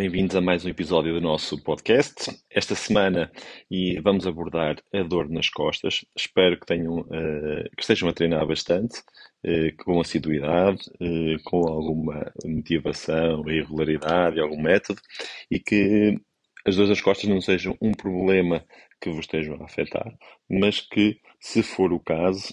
bem-vindos a mais um episódio do nosso podcast. Esta semana e vamos abordar a dor nas costas. Espero que tenham, uh, que estejam a treinar bastante, uh, com assiduidade, uh, com alguma motivação, irregularidade, algum método, e que as dores nas costas não sejam um problema que vos estejam a afetar, mas que, se for o caso,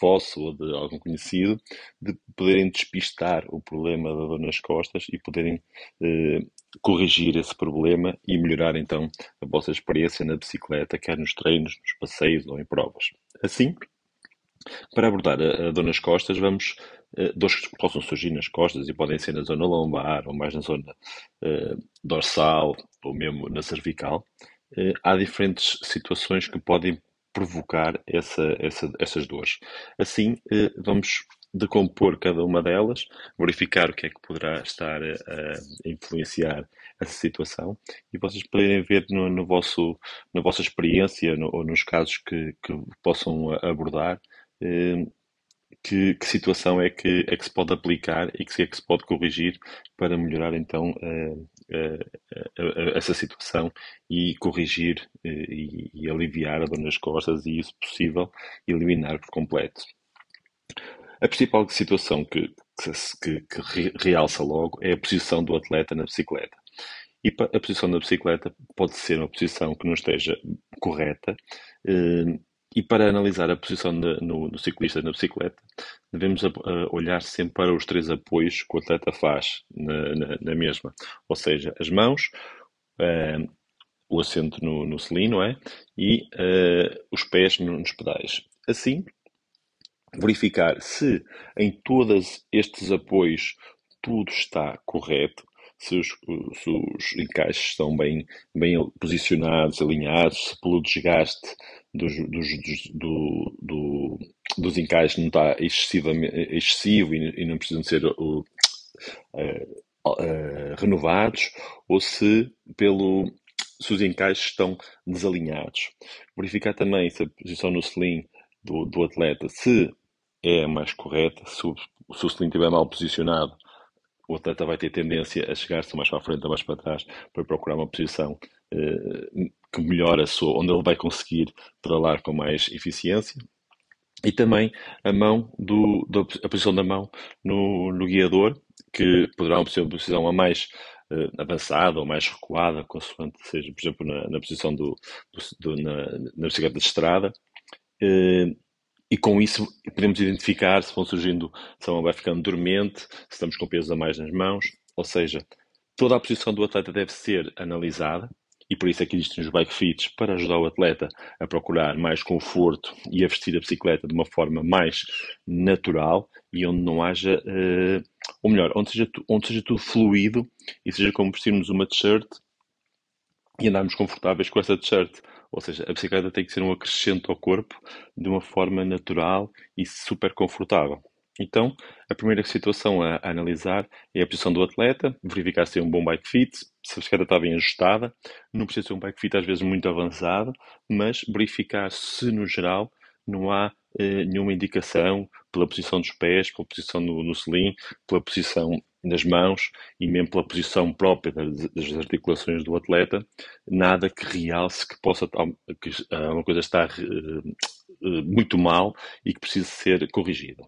vosso ou de algum conhecido, de poderem despistar o problema da dor nas costas e poderem eh, corrigir esse problema e melhorar então a vossa experiência na bicicleta, quer nos treinos, nos passeios ou em provas. Assim, para abordar a, a dor nas costas, vamos uh, dores que possam surgir nas costas e podem ser na zona lombar ou mais na zona uh, dorsal ou mesmo na cervical. Uh, há diferentes situações que podem provocar essa, essa, essas dores. Assim, vamos decompor cada uma delas, verificar o que é que poderá estar a, influenciar essa situação e vocês poderem ver no, no vosso, na vossa experiência no, ou nos casos que, que possam abordar eh, que, que, situação é que, é que se pode aplicar e que é que se pode corrigir para melhorar então essa situação e corrigir eh, e, aliviar a dor nas costas e, se possível, eliminar por completo. A principal situação que, que, que realça logo é a posição do atleta na bicicleta. E a posição da bicicleta pode ser uma posição que não esteja correta, eh, e para analisar a posição de, no, no, ciclista na bicicleta, devemos a olhar sempre para os três apoios que o atleta faz na, na, na mesma. Ou seja, as mãos, uh, o assento no, no selim, não é? E uh, os pés nos pedais. Assim, verificar se em todos estes apoios tudo está correto, se os, se os encaixes estão bem, bem posicionados, alinhados, se pelo desgaste dos, dos, dos, do, do, dos encaixes não está excessivo e, e não precisam ser uh, uh, renovados, ou se pelo se os encaixes estão desalinhados. Verificar também se a posição no sling do, do atleta se é mais correta, se o, se o sling estiver mal posicionado, o atleta vai ter tendência a chegar-se mais para a frente ou mais para trás para procurar uma posição uh, que melhore a sua, onde ele vai conseguir pedalar com mais eficiência. E também a mão do, do a posição da mão no, no guiador, que poderá ser uma posição a mais uh, avançada ou mais recuada, consoante seja, por exemplo, na, na posição do, do, do na, na bicicleta de estrada. Uh, e com isso podemos identificar se vão surgindo, se ela vai ficando dormente, se estamos com peso a mais nas mãos, ou seja, toda a posição do atleta deve ser analisada e por isso é que existem os bike fits para ajudar o atleta a procurar mais conforto e a vestir a bicicleta de uma forma mais natural e onde não haja, uh, ou melhor, onde seja, onde seja tudo fluido e seja como vestirmos uma t-shirt e andarmos confortáveis com essa t-shirt. Ou seja, a bicicleta tem que ser um acrescento ao corpo de uma forma natural e super confortável. Então, a primeira situação a, analisar é a posição do atleta, verificar se é um bom bike fit, se a bicicleta está bem ajustada. Não precisa ser um bike fit às vezes muito avançado, mas verificar se no geral não há eh, nenhuma indicação pela posição dos pés, pela posição no, selim, pela posição nas mãos e mesmo pela posição própria das, das articulações do atleta, nada que realce que possa que uma coisa está uh, muito mal e que precise ser corrigida.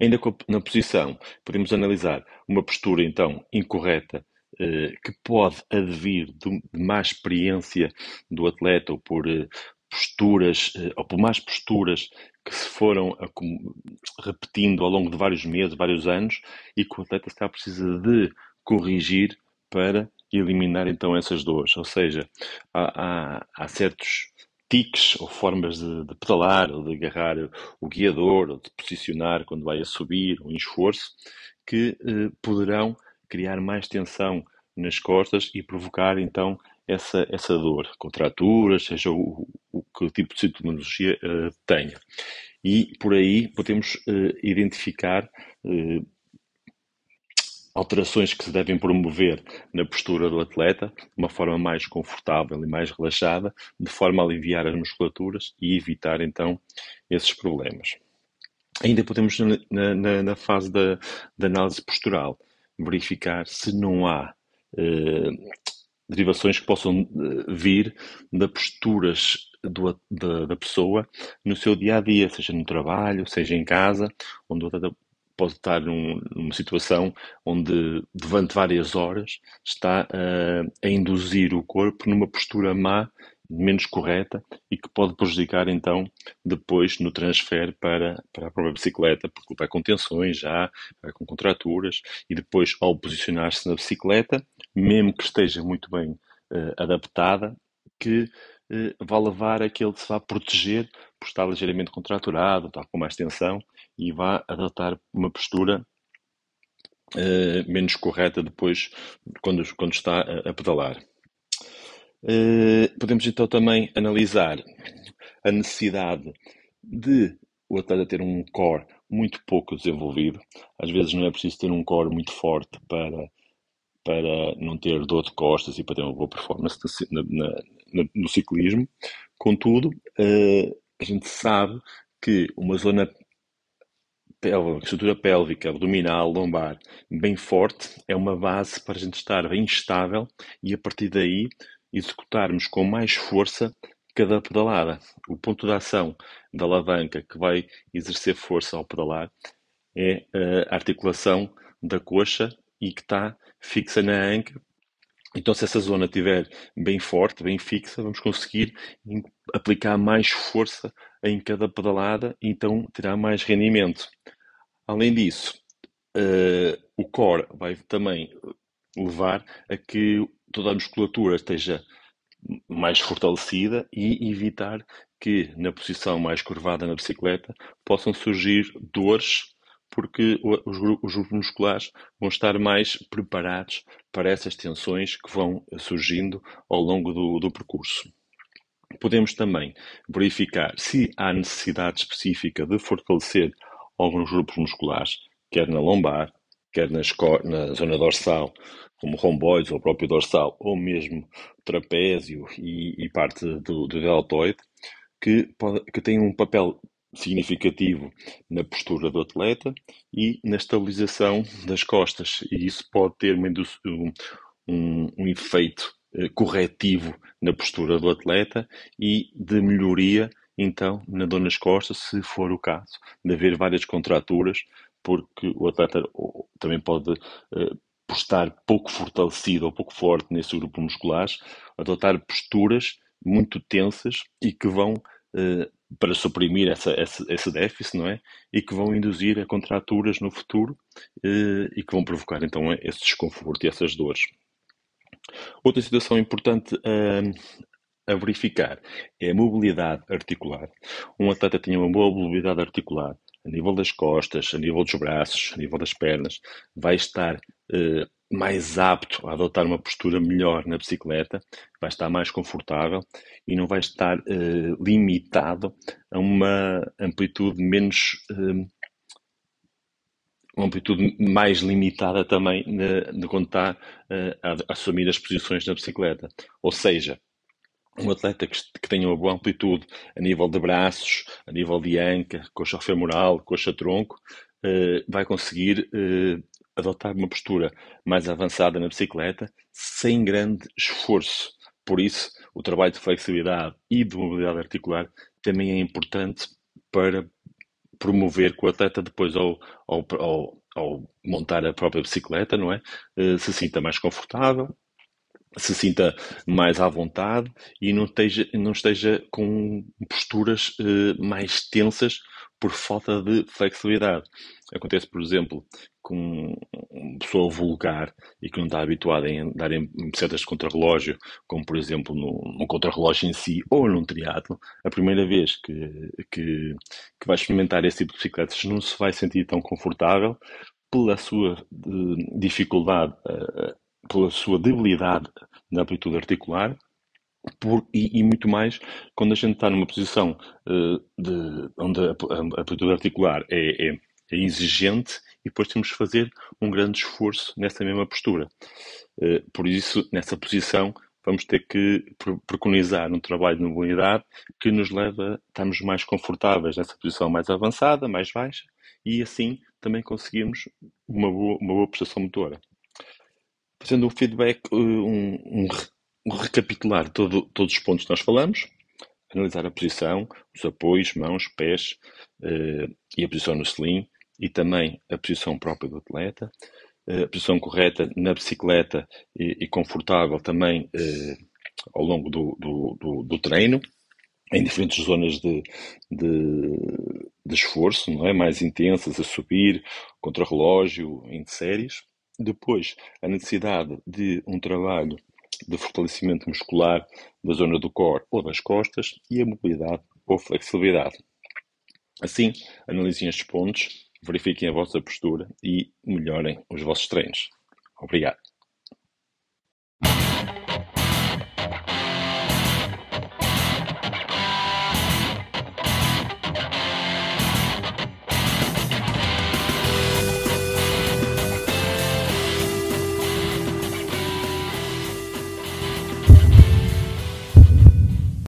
Ainda na posição, podemos analisar uma postura então incorreta uh, que pode advir de, má experiência do atleta ou por posturas, ou por más posturas que se foram repetindo ao longo de vários meses, vários anos, e que o atleta está precisa de corrigir para eliminar então essas dores. Ou seja, há, há, há certos tiques ou formas de, de, pedalar ou de agarrar o guiador ou de posicionar quando vai a subir ou em esforço que eh, poderão criar mais tensão nas costas e provocar então essa, essa dor, contraturas, seja o, o que tipo de sintomatologia uh, tenha. E por aí podemos uh, identificar uh, alterações que se devem promover na postura do atleta de uma forma mais confortável e mais relaxada, de forma a aliviar as musculaturas e evitar então esses problemas. Ainda podemos, na, na, na fase da, da análise postural, verificar se não há derivações que possam vir da posturas do, da, da, pessoa no seu dia a dia, seja no trabalho, seja em casa, onde pode estar num, numa situação onde, durante várias horas, está uh, a induzir o corpo numa postura má, menos correta e que pode prejudicar então depois no transfer para, para a própria bicicleta, porque vai com tensões já, vai com contraturas e depois ao posicionar-se na bicicleta, mesmo que esteja muito bem uh, adaptada, que uh, vai levar a que ele se vá proteger por estar ligeiramente contraturado, estar com mais tensão e vá adotar uma postura uh, menos correta depois quando, quando está a, a pedalar. Uh, podemos então também analisar a necessidade de o atleta ter um core muito pouco desenvolvido. Às vezes não é preciso ter um core muito forte para, para não ter dor de costas e para ter uma boa performance na, na, no ciclismo. Contudo, uh, a gente sabe que uma zona pélvica, estrutura pélvica, abdominal, lombar, bem forte, é uma base para a gente estar bem estável e a partir daí executarmos com mais força cada pedalada. O ponto de ação da alavanca que vai exercer força ao pedalar é a articulação da coxa e que está fixa na anca. Então, se essa zona estiver bem forte, bem fixa, vamos conseguir aplicar mais força em cada pedalada, então terá mais rendimento. Além disso, uh, o core vai também levar a que toda a musculatura esteja mais fortalecida e evitar que na posição mais curvada na bicicleta possam surgir dores porque os grupos musculares vão estar mais preparados para essas tensões que vão surgindo ao longo do, do percurso. Podemos também verificar se há necessidade específica de fortalecer alguns grupos musculares, quer na lombar, quer nas, na zona dorsal, como romboides ou próprio dorsal, ou mesmo trapézio e, e parte do, do deltoide, que, pode, que têm um papel significativo na postura do atleta e na estabilização das costas. E isso pode ter um, um, um efeito eh, corretivo na postura do atleta e de melhoria, então, na dor nas costas, se for o caso de haver várias contraturas, porque o atleta também pode, eh, por estar pouco fortalecido ou pouco forte nesse grupo muscular, adotar posturas muito tensas e que vão eh, para suprimir essa, esse, esse, déficit, não é? E que vão induzir a contraturas no futuro eh, e que vão provocar então esse desconforto e essas dores. Outra situação importante a, verificar é a mobilidade articular. Um atleta tem uma boa mobilidade articular a nível das costas, a nível dos braços, a nível das pernas, vai estar eh, mais apto a adotar uma postura melhor na bicicleta, vai estar mais confortável e não vai estar eh, limitado a uma amplitude menos. Eh, uma amplitude mais limitada também de, quando está a assumir as posições na bicicleta. Ou seja, um atleta que, que, tenha uma boa amplitude a nível de braços, a nível de anca, coxa femoral, coxa tronco, eh, vai conseguir eh, adotar uma postura mais avançada na bicicleta sem grande esforço. Por isso, o trabalho de flexibilidade e de mobilidade articular também é importante para promover que o atleta depois ao, ao, ao, ao montar a própria bicicleta, não é? Eh, se sinta mais confortável, se sinta mais à vontade e não esteja, não esteja com posturas eh, mais tensas por falta de flexibilidade. Acontece, por exemplo, com uma pessoa vulgar e que não está habituada a andar em de contrarrelógio, como por exemplo num, contrarrelógio em si ou num triatlo, a primeira vez que, que, que vai experimentar esse tipo de bicicletas não se vai sentir tão confortável pela sua eh, dificuldade uh, pela sua debilidade na amplitude articular por, e, e, muito mais quando a gente está numa posição uh, de, onde a, a, amplitude articular é, é, é, exigente e depois temos de fazer um grande esforço nessa mesma postura. Uh, por isso, nessa posição, vamos ter que preconizar um trabalho de mobilidade que nos leva a estarmos mais confortáveis nessa posição mais avançada, mais baixa, e assim também conseguimos uma boa, uma boa prestação motora. Fazendo um feedback, um, um, um recapitular todo, todos os pontos que nós falamos, analisar a posição, os apoios, mãos, pés uh, e a posição no sling e também a posição própria do atleta, uh, a posição correta na bicicleta e, e confortável também uh, ao longo do, do, do, do, treino, em diferentes zonas de, de, de, esforço, não é? mais intensas, a subir, contra relógio, em séries. Depois, a necessidade de um trabalho de fortalecimento muscular da zona do core ou das costas e a mobilidade ou flexibilidade. Assim, analisem estes pontos, verifiquem a vossa postura e melhorem os vossos treinos. Obrigado.